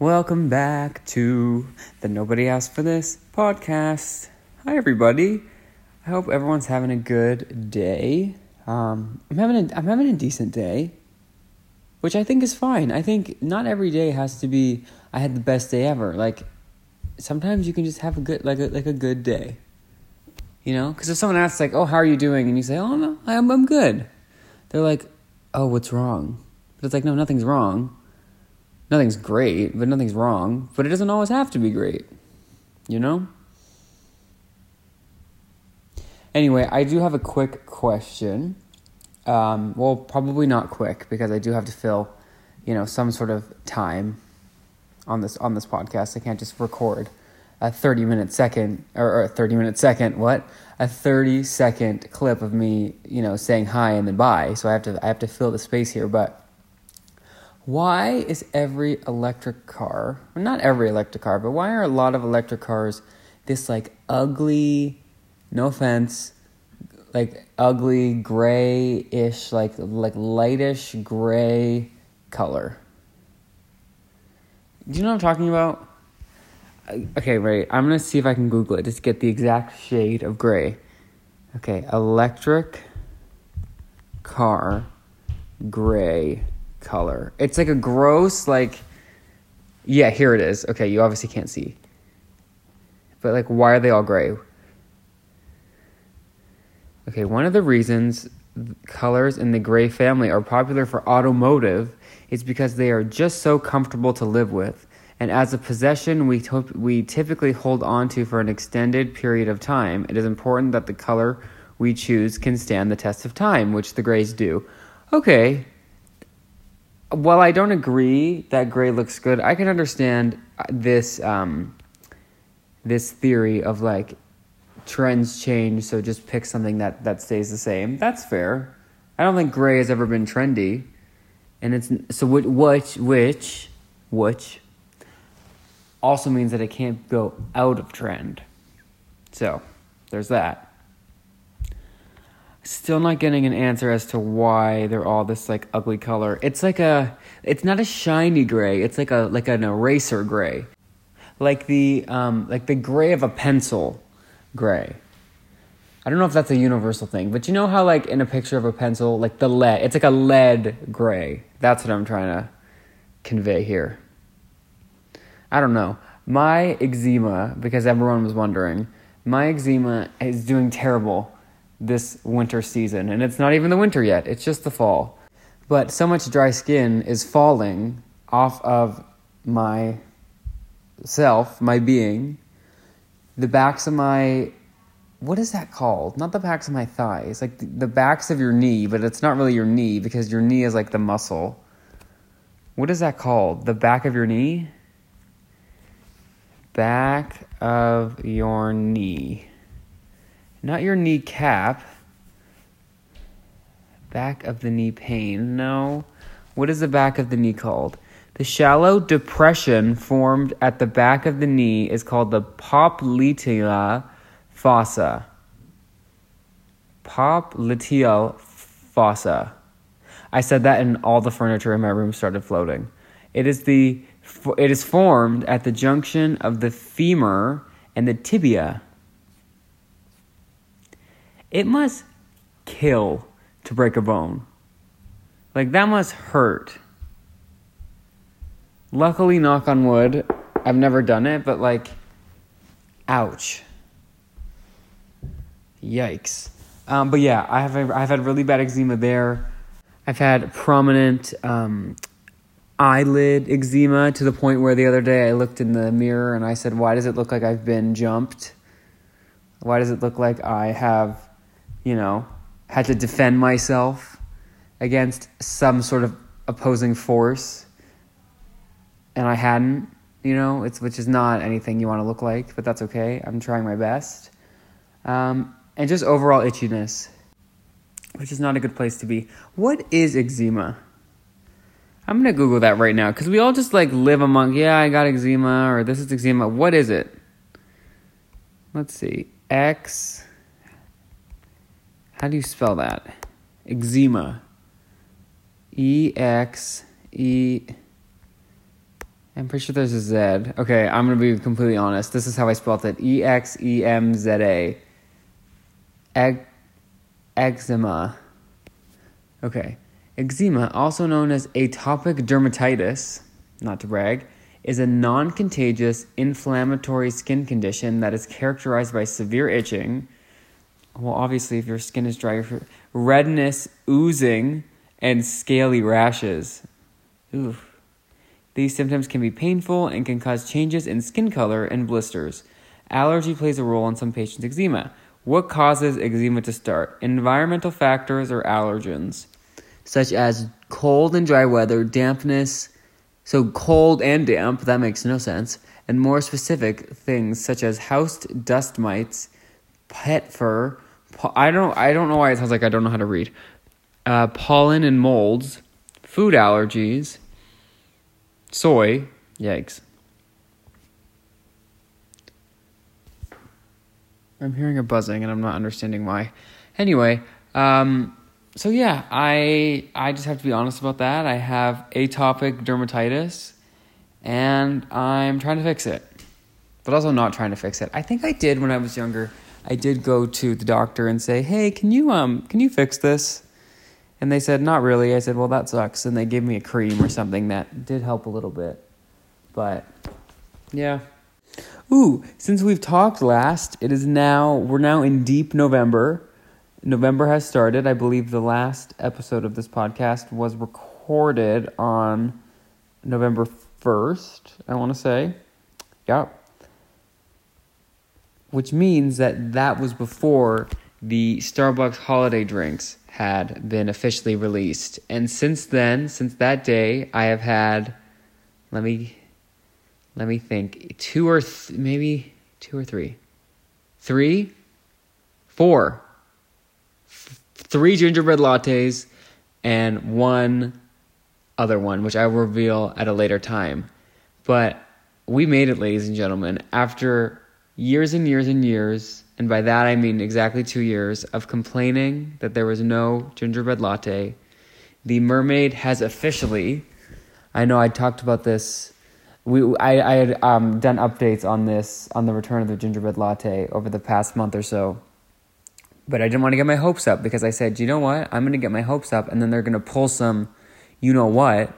Welcome back to the Nobody Asked for This podcast. Hi, everybody. I hope everyone's having a good day. Um, I'm having a, I'm having a decent day, which I think is fine. I think not every day has to be I had the best day ever. Like sometimes you can just have a good like a like a good day. You know, because if someone asks like, "Oh, how are you doing?" and you say, "Oh, no, I'm I'm good," they're like, "Oh, what's wrong?" But it's like, no, nothing's wrong. Nothing's great, but nothing's wrong. But it doesn't always have to be great. You know? Anyway, I do have a quick question. Um, well, probably not quick because I do have to fill, you know, some sort of time on this on this podcast. I can't just record a 30 minute second or, or a 30 minute second what a 30 second clip of me you know saying hi and then bye so i have to i have to fill the space here but why is every electric car not every electric car but why are a lot of electric cars this like ugly no offense like ugly gray-ish like like lightish gray color do you know what i'm talking about Okay, right. I'm gonna see if I can Google it just get the exact shade of gray. Okay, electric car gray color. It's like a gross, like, yeah, here it is. Okay, you obviously can't see. But, like, why are they all gray? Okay, one of the reasons colors in the gray family are popular for automotive is because they are just so comfortable to live with and as a possession we, we typically hold on to for an extended period of time, it is important that the color we choose can stand the test of time, which the grays do. Okay. While I don't agree that gray looks good, I can understand this um, this theory of like trends change, so just pick something that that stays the same. That's fair. I don't think gray has ever been trendy, and it's so which which which which also means that it can't go out of trend. So, there's that. Still not getting an answer as to why they're all this like ugly color. It's like a it's not a shiny gray, it's like a like an eraser gray. Like the um like the gray of a pencil gray. I don't know if that's a universal thing, but you know how like in a picture of a pencil, like the lead, it's like a lead gray. That's what I'm trying to convey here. I don't know. My eczema, because everyone was wondering, my eczema is doing terrible this winter season. And it's not even the winter yet, it's just the fall. But so much dry skin is falling off of my self, my being, the backs of my. What is that called? Not the backs of my thighs, like the, backs of your knee, but it's not really your knee because your knee is like the muscle. What is that called? The back of your knee? back of your knee. Not your kneecap. Back of the knee pain. No. What is the back of the knee called? The shallow depression formed at the back of the knee is called the popliteal fossa. Popliteal fossa. I said that and all the furniture in my room started floating. It is the it is formed at the junction of the femur and the tibia. It must kill to break a bone. Like, that must hurt. Luckily, knock on wood, I've never done it, but like, ouch. Yikes. Um, but yeah, I have, I've had really bad eczema there. I've had prominent um, eyelid eczema to the point where the other day I looked in the mirror and I said, Why does it look like I've been jumped? Why does it look like I have, you know, had to defend myself against some sort of opposing force? And I hadn't, you know, it's which is not anything you want to look like, but that's okay. I'm trying my best. Um, and just overall itchiness, which is not a good place to be. What is eczema? I'm gonna Google that right now because we all just like live among, yeah, I got eczema or this is eczema. What is it? Let's see. X. How do you spell that? Eczema. E X E I'm pretty sure there's a Z. Okay, I'm gonna be completely honest. This is how I spelled it: E X E M Z A. Eg- eczema. Okay, eczema, also known as atopic dermatitis, not to brag, is a non-contagious inflammatory skin condition that is characterized by severe itching. Well, obviously, if your skin is dry, redness, oozing, and scaly rashes. Oof. These symptoms can be painful and can cause changes in skin color and blisters. Allergy plays a role in some patients' eczema. What causes eczema to start? Environmental factors or allergens, such as cold and dry weather, dampness, so cold and damp, that makes no sense, and more specific things such as house dust mites, pet fur. I don't I don't know why it sounds like I don't know how to read. Uh, pollen and molds, food allergies, Soy, yikes. I'm hearing a buzzing and I'm not understanding why. Anyway, um, so yeah, I I just have to be honest about that. I have atopic dermatitis and I'm trying to fix it. But also not trying to fix it. I think I did when I was younger. I did go to the doctor and say, "Hey, can you um can you fix this?" And they said, Not really. I said, Well, that sucks. And they gave me a cream or something that did help a little bit. But yeah. Ooh, since we've talked last, it is now, we're now in deep November. November has started. I believe the last episode of this podcast was recorded on November 1st, I want to say. Yeah. Which means that that was before the Starbucks holiday drinks had been officially released. And since then, since that day, I have had let me let me think, two or th- maybe two or three. Three? Four. F- three gingerbread lattes and one other one, which I will reveal at a later time. But we made it, ladies and gentlemen, after years and years and years and by that I mean exactly two years, of complaining that there was no gingerbread latte, the mermaid has officially. I know I talked about this. We I I had um, done updates on this on the return of the gingerbread latte over the past month or so, but I didn't want to get my hopes up because I said, you know what, I'm going to get my hopes up, and then they're going to pull some, you know what,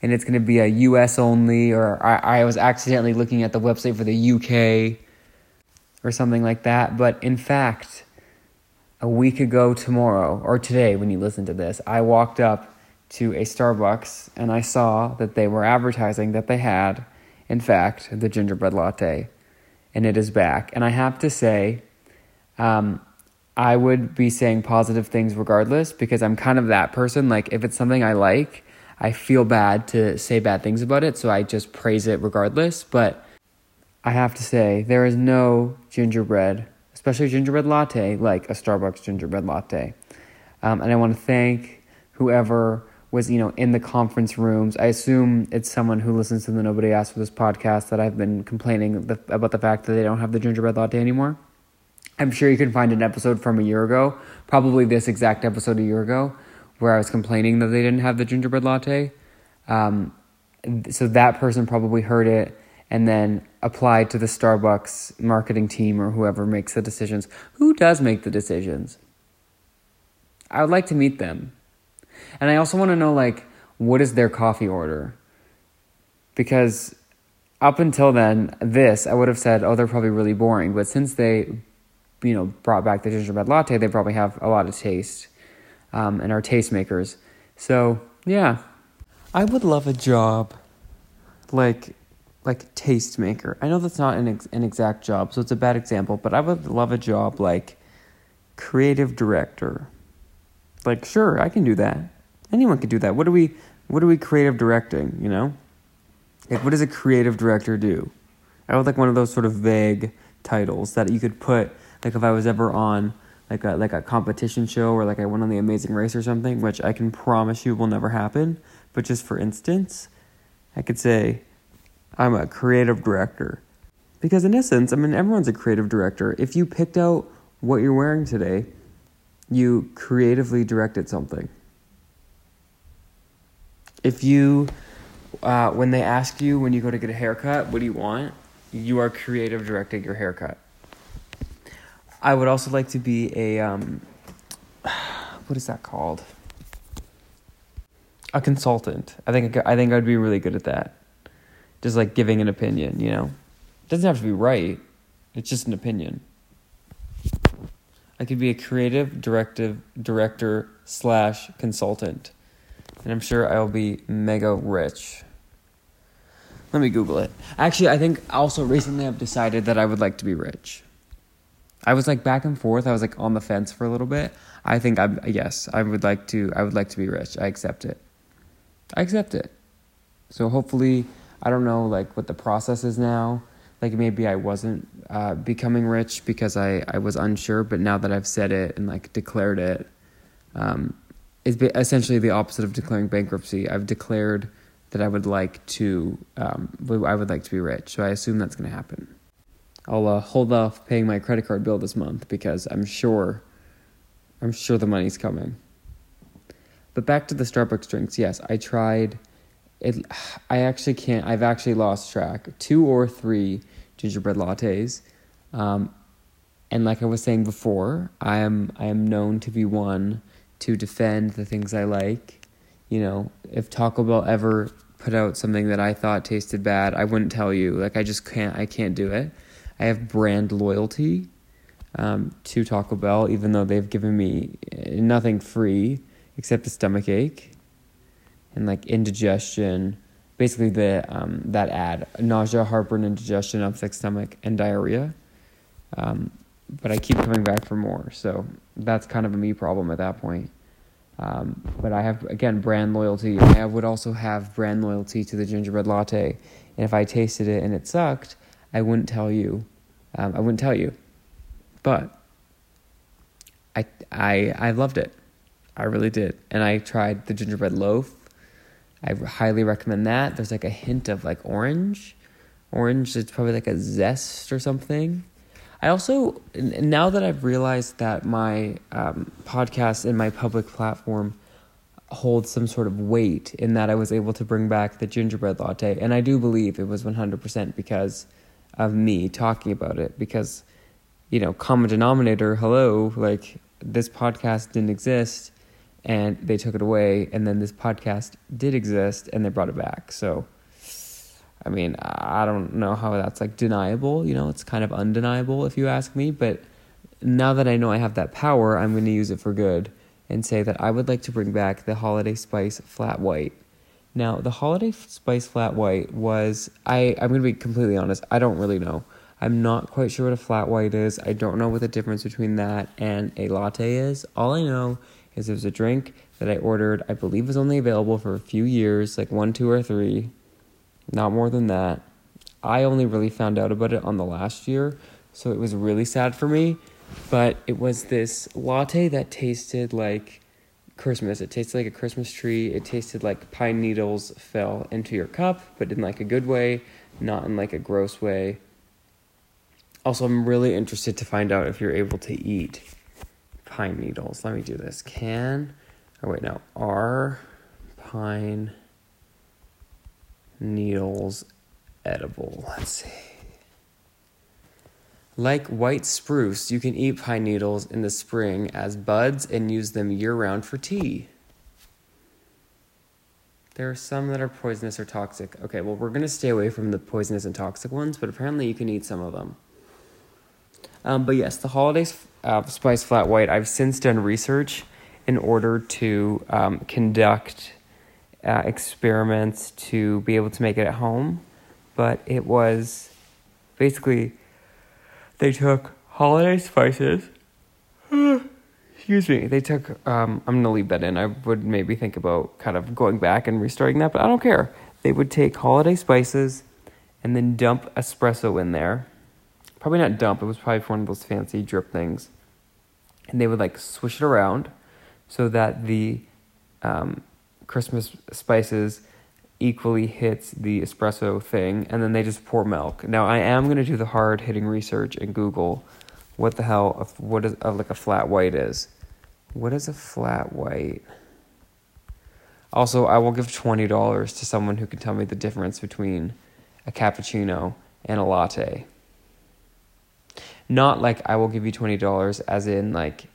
and it's going to be a U.S. only, or I, I was accidentally looking at the website for the U.K or something like that. But in fact, a week ago tomorrow, or today when you listen to this, I walked up to a Starbucks and I saw that they were advertising that they had, in fact, the gingerbread latte. And it is back. And I have to say, um, I would be saying positive things regardless because I'm kind of that person. Like, if it's something I like, I feel bad to say bad things about it. So I just praise it regardless. But I have to say, there is no gingerbread, especially gingerbread latte, like a Starbucks gingerbread latte. Um, and I want to thank whoever was, you know, in the conference rooms. I assume it's someone who listens to the Nobody Asked for this podcast that I've been complaining the, about the fact that they don't have the gingerbread latte anymore. I'm sure you can find an episode from a year ago, probably this exact episode a year ago, where I was complaining that they didn't have the gingerbread latte. Um, so that person probably heard it and then applied to the Starbucks marketing team or whoever makes the decisions. Who does make the decisions? I would like to meet them. And I also want to know like what is their coffee order? Because up until then, this I would have said, oh, they're probably really boring. But since they, you know, brought back the gingerbread latte, they probably have a lot of taste, um, and are tastemakers. So yeah, I would love a job like like tastemaker. I know that's not an ex- an exact job, so it's a bad example, but I would love a job like creative director. Like sure, I can do that. Anyone can do that. What are we what are we creative directing, you know? Like what does a creative director do? I would like one of those sort of vague titles that you could put like if I was ever on like a like a competition show or like I went on the Amazing Race or something, which I can promise you will never happen, but just for instance, I could say I'm a creative director. Because in essence, I mean, everyone's a creative director. If you picked out what you're wearing today, you creatively directed something. If you uh, when they ask you when you go to get a haircut, what do you want? You are creative directing your haircut. I would also like to be a um, what is that called? A consultant. I think I think I'd be really good at that. Just like giving an opinion, you know. It doesn't have to be right. It's just an opinion. I could be a creative directive director slash consultant. And I'm sure I'll be mega rich. Let me Google it. Actually, I think also recently I've decided that I would like to be rich. I was like back and forth. I was like on the fence for a little bit. I think I'm yes, I would like to I would like to be rich. I accept it. I accept it. So hopefully, I don't know like what the process is now. Like maybe I wasn't uh, becoming rich because I I was unsure, but now that I've said it and like declared it, um, it's essentially the opposite of declaring bankruptcy. I've declared that I would like to um, I would like to be rich. So I assume that's going to happen. I'll uh, hold off paying my credit card bill this month because I'm sure, I'm sure the money's coming. But back to the Starbucks drinks. Yes, I tried. It. I actually can't. I've actually lost track. Two or three gingerbread lattes, um, and like I was saying before, I am I am known to be one to defend the things I like. You know, if Taco Bell ever put out something that I thought tasted bad, I wouldn't tell you. Like I just can't. I can't do it. I have brand loyalty um, to Taco Bell, even though they've given me nothing free except a stomach ache and like indigestion. Basically, the um, that ad nausea, heartburn, indigestion, upset stomach, and diarrhea. Um, but I keep coming back for more, so that's kind of a me problem at that point. Um, but I have again brand loyalty. I would also have brand loyalty to the gingerbread latte, and if I tasted it and it sucked, I wouldn't tell you um, I wouldn't tell you, but I I I loved it. I really did, and I tried the gingerbread loaf. I highly recommend that. There's like a hint of like orange, orange. It's probably like a zest or something. I also now that I've realized that my um, podcast and my public platform holds some sort of weight in that I was able to bring back the gingerbread latte, and I do believe it was one hundred percent because of me talking about it because you know common denominator hello like this podcast didn't exist and they took it away and then this podcast did exist and they brought it back so i mean i don't know how that's like deniable you know it's kind of undeniable if you ask me but now that i know i have that power i'm going to use it for good and say that i would like to bring back the holiday spice flat white now, the Holiday Spice Flat White was, I, I'm going to be completely honest, I don't really know. I'm not quite sure what a flat white is. I don't know what the difference between that and a latte is. All I know is it was a drink that I ordered, I believe was only available for a few years, like one, two, or three, not more than that. I only really found out about it on the last year, so it was really sad for me. But it was this latte that tasted like Christmas. It tasted like a Christmas tree. It tasted like pine needles fell into your cup, but in like a good way, not in like a gross way. Also, I'm really interested to find out if you're able to eat pine needles. Let me do this. Can, oh wait, no, are pine needles edible? Let's see. Like white spruce, you can eat pine needles in the spring as buds and use them year round for tea. There are some that are poisonous or toxic. Okay, well, we're going to stay away from the poisonous and toxic ones, but apparently you can eat some of them. Um, but yes, the holiday uh, spice flat white, I've since done research in order to um, conduct uh, experiments to be able to make it at home. But it was basically they took holiday spices. Excuse me. They took. Um, I'm gonna leave that in. I would maybe think about kind of going back and restarting that, but I don't care. They would take holiday spices, and then dump espresso in there. Probably not dump. It was probably one of those fancy drip things. And they would like swish it around, so that the um, Christmas spices equally hits the espresso thing, and then they just pour milk. Now I am gonna do the hard hitting research and Google what the hell of what is like a flat white is. What is a flat white? Also, I will give $20 to someone who can tell me the difference between a cappuccino and a latte. Not like I will give you $20 as in like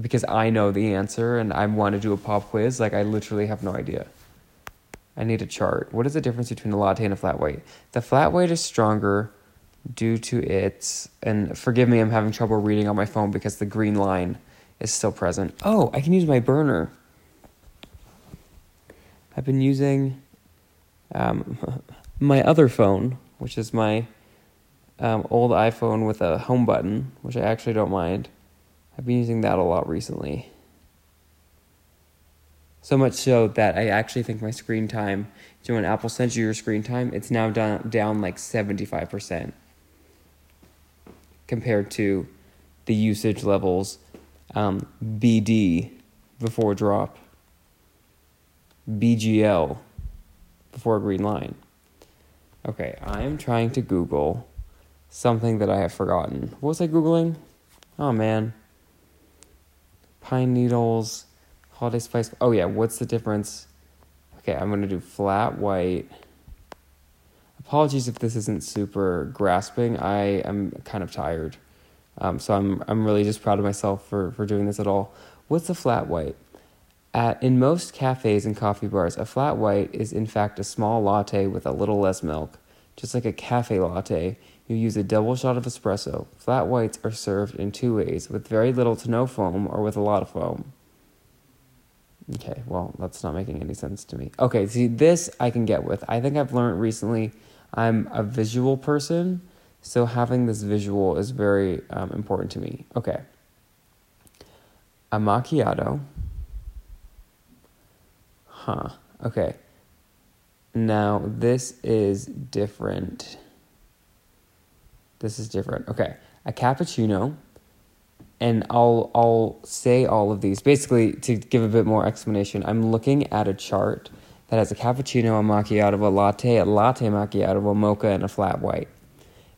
because I know the answer and I want to do a pop quiz, like I literally have no idea. I need a chart. What is the difference between a latte and a flat white? The flat white is stronger due to its and forgive me, I'm having trouble reading on my phone because the green line is still present. Oh, I can use my burner. I've been using um, my other phone, which is my um, old iPhone with a home button, which I actually don't mind. I've been using that a lot recently. So much so that I actually think my screen time, so when Apple sends you your screen time, it's now down, down like 75% compared to the usage levels um, BD before drop, BGL before green line. Okay, I am trying to Google something that I have forgotten. What was I Googling? Oh man. Pine needles, holiday spice. Oh yeah, what's the difference? Okay, I'm gonna do flat white. Apologies if this isn't super grasping. I am kind of tired. Um, so I'm I'm really just proud of myself for, for doing this at all. What's a flat white? At, in most cafes and coffee bars, a flat white is in fact a small latte with a little less milk. Just like a cafe latte, you use a double shot of espresso. Flat whites are served in two ways with very little to no foam or with a lot of foam. Okay, well, that's not making any sense to me. Okay, see, this I can get with. I think I've learned recently I'm a visual person, so having this visual is very um, important to me. Okay. A macchiato Huh. Okay. Now this is different. This is different. Okay. A cappuccino and I'll I'll say all of these. Basically to give a bit more explanation, I'm looking at a chart that has a cappuccino, a macchiato, a latte, a latte macchiato, a mocha, and a flat white.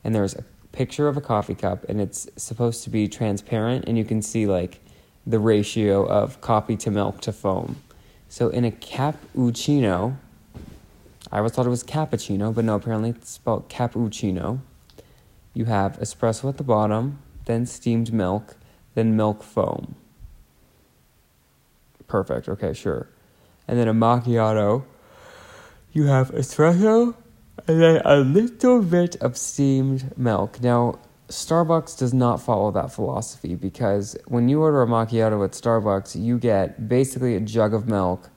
And there's a picture of a coffee cup, and it's supposed to be transparent, and you can see like the ratio of coffee to milk to foam. So in a cappuccino, I always thought it was cappuccino, but no, apparently it's spelled cappuccino. You have espresso at the bottom, then steamed milk, then milk foam. Perfect. Okay, sure. And then a macchiato, you have espresso and then a little bit of steamed milk. Now, Starbucks does not follow that philosophy because when you order a macchiato at Starbucks, you get basically a jug of milk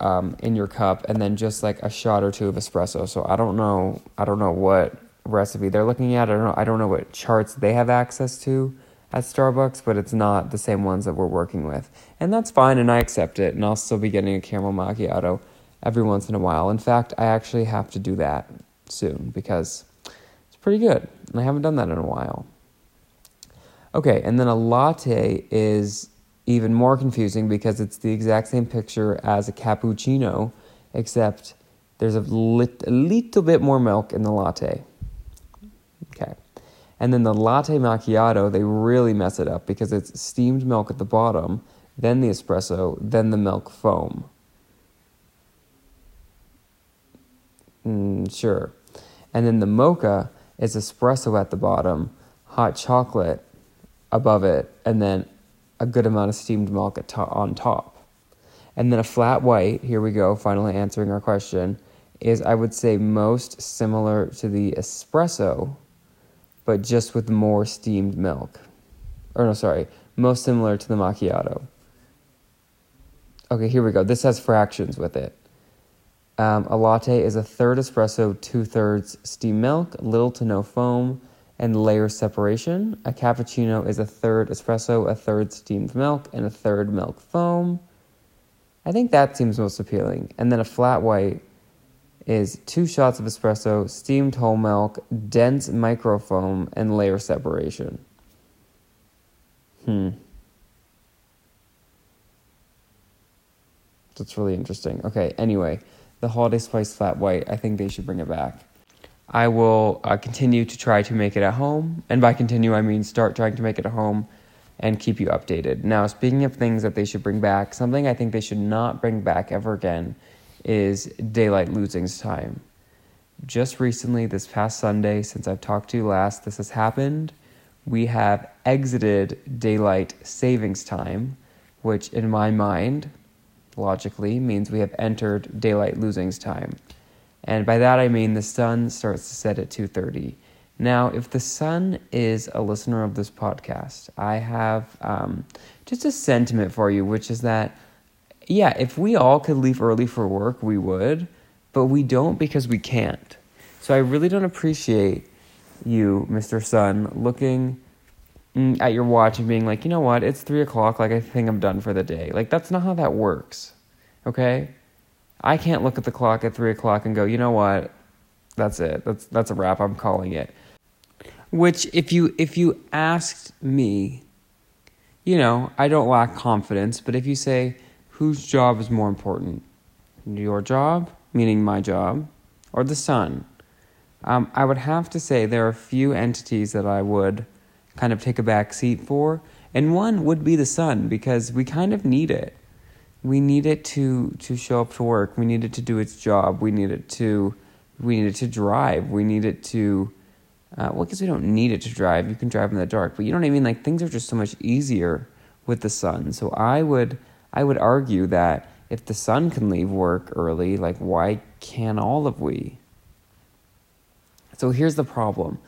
um, in your cup and then just like a shot or two of espresso. So I don't know, I don't know what recipe they're looking at. I don't know, I don't know what charts they have access to at Starbucks, but it's not the same ones that we're working with, and that's fine, and I accept it. And I'll still be getting a caramel macchiato every once in a while. In fact, I actually have to do that soon because it's pretty good. And I haven't done that in a while. Okay, and then a latte is even more confusing because it's the exact same picture as a cappuccino, except there's a, lit, a little bit more milk in the latte. Okay. And then the latte macchiato, they really mess it up because it's steamed milk at the bottom, then the espresso, then the milk foam. Mm, sure. And then the mocha is espresso at the bottom, hot chocolate above it, and then a good amount of steamed milk to- on top. And then a flat white, here we go, finally answering our question, is I would say most similar to the espresso, but just with more steamed milk. Or no, sorry, most similar to the macchiato. Okay, here we go. This has fractions with it. Um, a latte is a third espresso, two thirds steamed milk, little to no foam, and layer separation. A cappuccino is a third espresso, a third steamed milk, and a third milk foam. I think that seems most appealing. And then a flat white is two shots of espresso, steamed whole milk, dense microfoam, and layer separation. Hmm. That's really interesting. Okay, anyway the holiday spice flat white. I think they should bring it back. I will uh, continue to try to make it at home, and by continue I mean start trying to make it at home and keep you updated. Now, speaking of things that they should bring back, something I think they should not bring back ever again is daylight losing time. Just recently, this past Sunday, since I've talked to you last, this has happened. We have exited daylight savings time, which in my mind, logically, means we have entered daylight losing time. And by that I mean the sun starts to set at 2:30 now, if the sun is a listener of this podcast, I have um, just a sentiment for you, which is that, yeah, if we all could leave early for work, we would, but we don't because we can't. So I really don't appreciate you, Mr. Sun, looking mm, at your watch and being like, you know what, it's three o'clock, like I think I'm done for the day. Like, that's not how that works, okay? I can't look at the clock at three o'clock and go, you know what, that's it. That's that's a wrap. I'm calling it. Which if you if you asked me, you know, I don't lack confidence, but if you say whose job is more important? Your job, meaning my job, or the sun? Um, I would have to say there are a few entities that I would kind of take a back seat for, and one would be the sun because we kind of need it. We need it to to show up to work. We need it to do its job. We need it to we need it to drive. We need it to uh, well, because we don't need it to drive. You can drive in the dark, but you know what I mean. Like things are just so much easier with the sun. So I would I would argue that if the sun can leave work early, like why can't all of we? So here's the problem.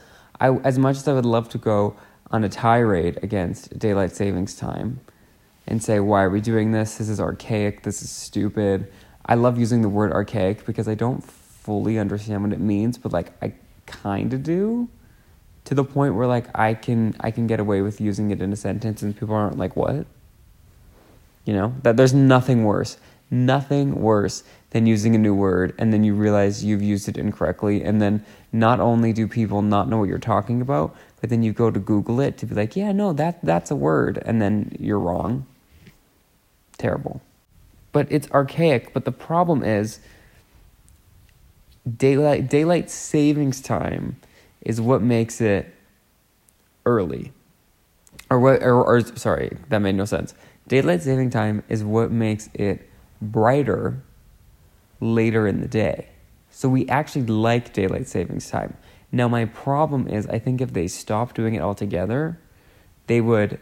I as much as I would love to go on a tirade against daylight savings time and say why are we doing this? This is archaic. This is stupid. I love using the word archaic because I don't fully understand what it means, but like I kind of do to the point where like I can I can get away with using it in a sentence and people aren't like what? You know, that there's nothing worse. Nothing worse than using a new word and then you realize you've used it incorrectly and then not only do people not know what you're talking about, but then you go to Google it to be like, yeah, no, that that's a word and then you're wrong. Terrible. But it's archaic, but the problem is daylight daylight savings time is what makes it early. Or what or, or sorry, that made no sense. Daylight saving time is what makes it brighter later in the day. So we actually like daylight savings time. Now my problem is I think if they stopped doing it altogether, they would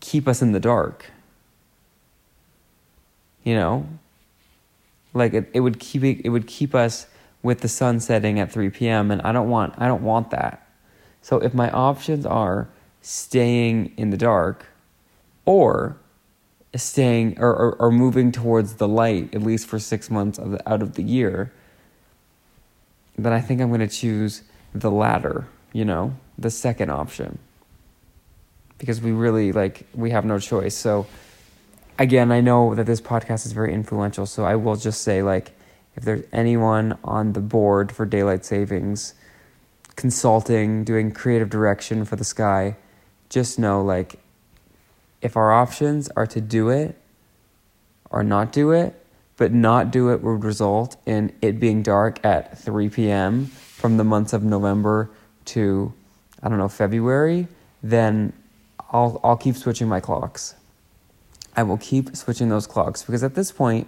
keep us in the dark. You know? Like it, it would keep it, would keep us with the sun setting at 3 p.m. and I don't want I don't want that. So if my options are staying in the dark or staying or, or, or moving towards the light at least for six months of the, out of the year, then I think I'm going to choose the latter, you know, the second option. Because we really like we have no choice. So again, I know that this podcast is very influential, so I will just say like if there's anyone on the board for daylight savings, consulting, doing creative direction for the sky, just know like if our options are to do it or not do it, but not do it would result in it being dark at 3 p.m. from the months of November to I don't know February, then I'll I'll keep switching my clocks. I will keep switching those clocks because at this point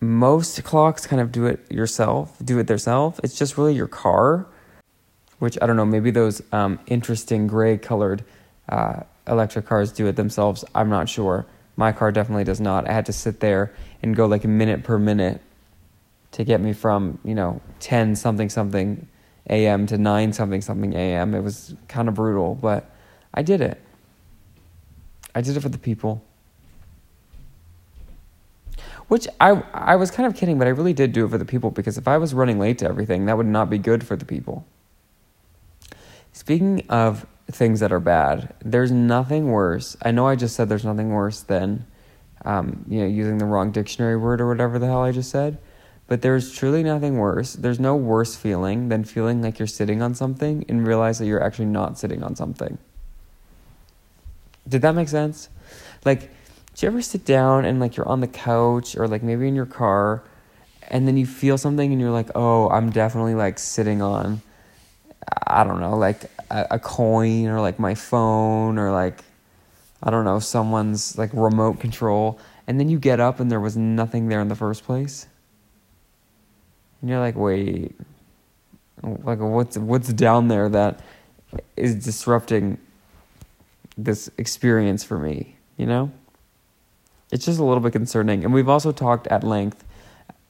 most clocks kind of do it yourself, do it themselves. It's just really your car, which I don't know, maybe those um, interesting gray colored uh, electric cars do it themselves. I'm not sure. My car definitely does not. I had to sit there and go like a minute per minute to get me from, you know, 10 something something a.m. to 9 something something a.m. It was kind of brutal, but I did it. I did it for the people. Which I I was kind of kidding, but I really did do it for the people because if I was running late to everything, that would not be good for the people. Speaking of things that are bad, there's nothing worse. I know I just said there's nothing worse than um, you know, using the wrong dictionary word or whatever the hell I just said. But there's truly nothing worse. There's no worse feeling than feeling like you're sitting on something and realize that you're actually not sitting on something. Did that make sense? Like do you ever sit down and like you're on the couch or like maybe in your car and then you feel something and you're like, oh, I'm definitely like sitting on I don't know, like a, a coin or like my phone or like I don't know, someone's like remote control and then you get up and there was nothing there in the first place. And you're like, "Wait, like what's what's down there that is disrupting this experience for me, you know? It's just a little bit concerning. And we've also talked at length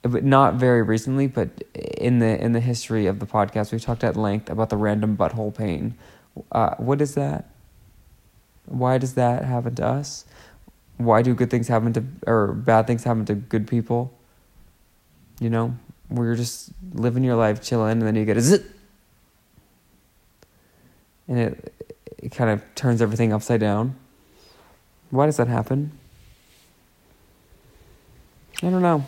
but not very recently, but in the in the history of the podcast, we've talked at length about the random butthole pain. Uh, what is that? Why does that happen to us? Why do good things happen to or bad things happen to good people? You know, where you're just living your life, chilling, and then you get a zit, and it it kind of turns everything upside down. Why does that happen? I don't know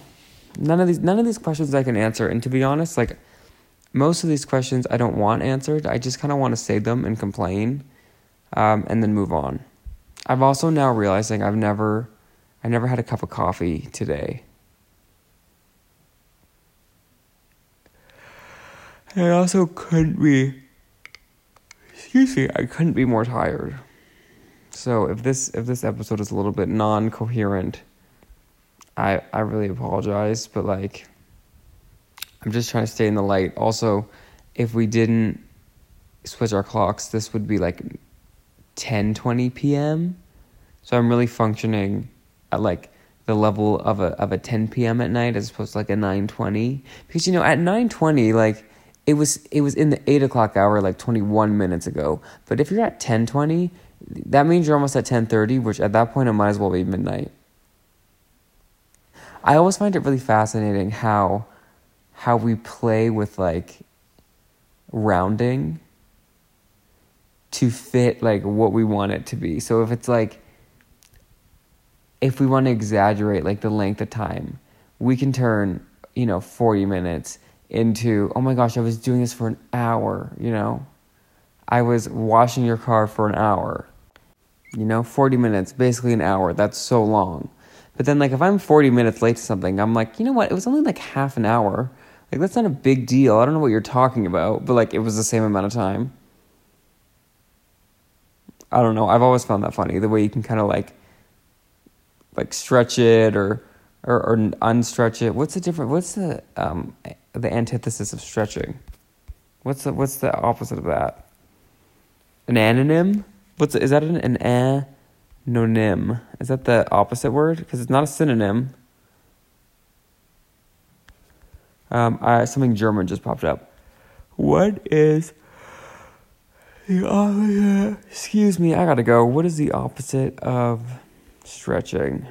none of these none of these questions I can answer. And to be honest, like most of these questions I don't want answered. I just kind of want to say them and complain, um, and then move on. I've also now realizing I've never, I never had a cup of coffee today. I also couldn't be. Excuse me, I couldn't be more tired. So if this if this episode is a little bit non coherent I I really apologize, but like I'm just trying to stay in the light. Also, if we didn't switch our clocks, this would be like 10:20 p.m. So I'm really functioning at like the level of a of a 10 p.m. at night as opposed to like a 9:20 because you know at 9:20 like it was it was in the eight o'clock hour like 21 minutes ago. But if you're at 10:20, that means you're almost at 10:30, which at that point it might as well be midnight. I always find it really fascinating how how we play with like rounding to fit like what we want it to be. So if it's like if we want to exaggerate like the length of time, we can turn, you know, 40 minutes into, oh my gosh, I was doing this for an hour, you know? I was washing your car for an hour. You know, 40 minutes, basically an hour. That's so long. But then, like, if I'm 40 minutes late to something, I'm like, you know what? It was only like half an hour. Like, that's not a big deal. I don't know what you're talking about, but like, it was the same amount of time. I don't know. I've always found that funny the way you can kind of like, like stretch it or, or, or unstretch it. What's the different? What's the um the antithesis of stretching? What's the what's the opposite of that? An anonym? What's is that an an eh? nonym. Is that the opposite word? Because it's not a synonym. Um, I, something German just popped up. What is the opposite? Excuse me, I gotta go. What is the opposite of stretching?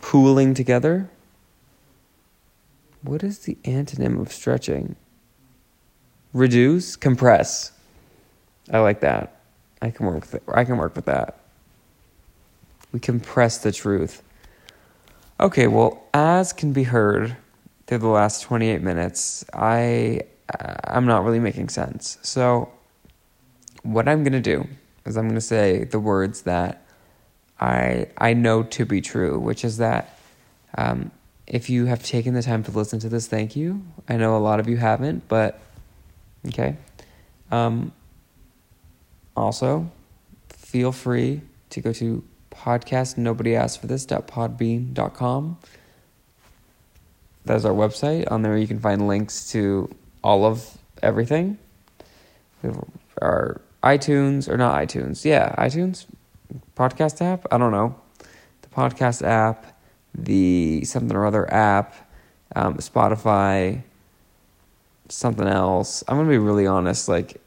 Pooling together? What is the antonym of stretching? Reduce, compress. I like that. I can work. With I can work with that. We compress the truth. Okay, well, as can be heard through the last 28 minutes, I I'm not really making sense. So what I'm going to do is I'm going to say the words that I I know to be true, which is that um, if you have taken the time to listen to this, thank you. I know a lot of you haven't, but okay. Um, also, feel free to go to podcast nobody asked for this.podbean.com. That is our website. On there, you can find links to all of everything. Our iTunes, or not iTunes, yeah, iTunes podcast app. I don't know. The podcast app, the something or other app, um, Spotify, something else. I'm to be really honest. Like,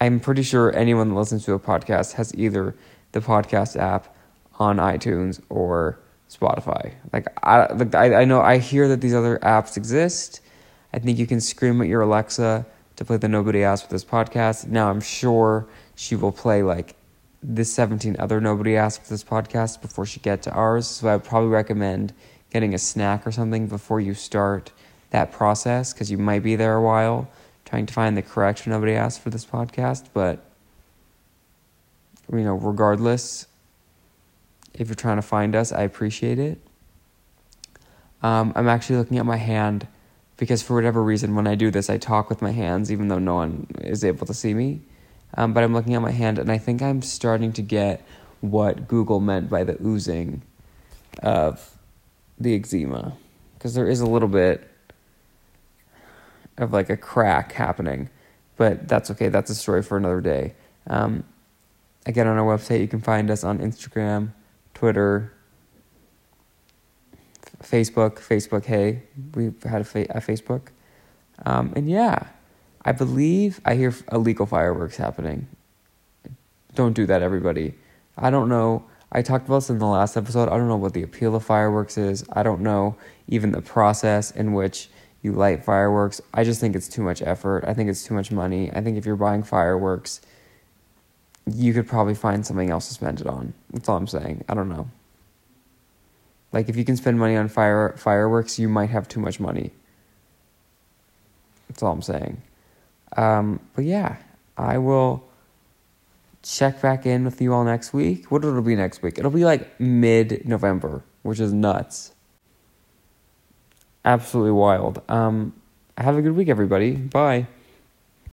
I'm pretty sure anyone that listens to a podcast has either the podcast app on iTunes or Spotify. Like I, like I, I know I hear that these other apps exist. I think you can scream at your Alexa to play the Nobody Asked for this podcast. Now I'm sure she will play like the 17 other Nobody Asked for this podcast before she get to ours. So I would probably recommend getting a snack or something before you start that process because you might be there a while trying to find the correct Nobody Asked for this podcast. But you know, regardless, if you're trying to find us, I appreciate it. Um, I'm actually looking at my hand because for whatever reason, when I do this, I talk with my hands, even though no one is able to see me. Um, but I'm looking at my hand, and I think I'm starting to get what Google meant by the oozing of the eczema, because there is a little bit of like a crack happening, but that's okay. That's a story for another day. Um, again, on our website, you can find us on Instagram, Twitter, Facebook, Facebook, hey, we've had a, fa- a Facebook. Um, and yeah, I believe I hear illegal fireworks happening. Don't do that, everybody. I don't know. I talked about this in the last episode. I don't know what the appeal of fireworks is. I don't know even the process in which you light fireworks. I just think it's too much effort. I think it's too much money. I think if you're buying fireworks, you could probably find something else to spend it on. That's all I'm saying. I don't know. Like if you can spend money on fire fireworks, you might have too much money. That's all I'm saying. Um, but yeah, I will check back in with you all next week. What it'll be next week? It'll be like mid November, which is nuts. Absolutely wild. Um, have a good week, everybody. Bye.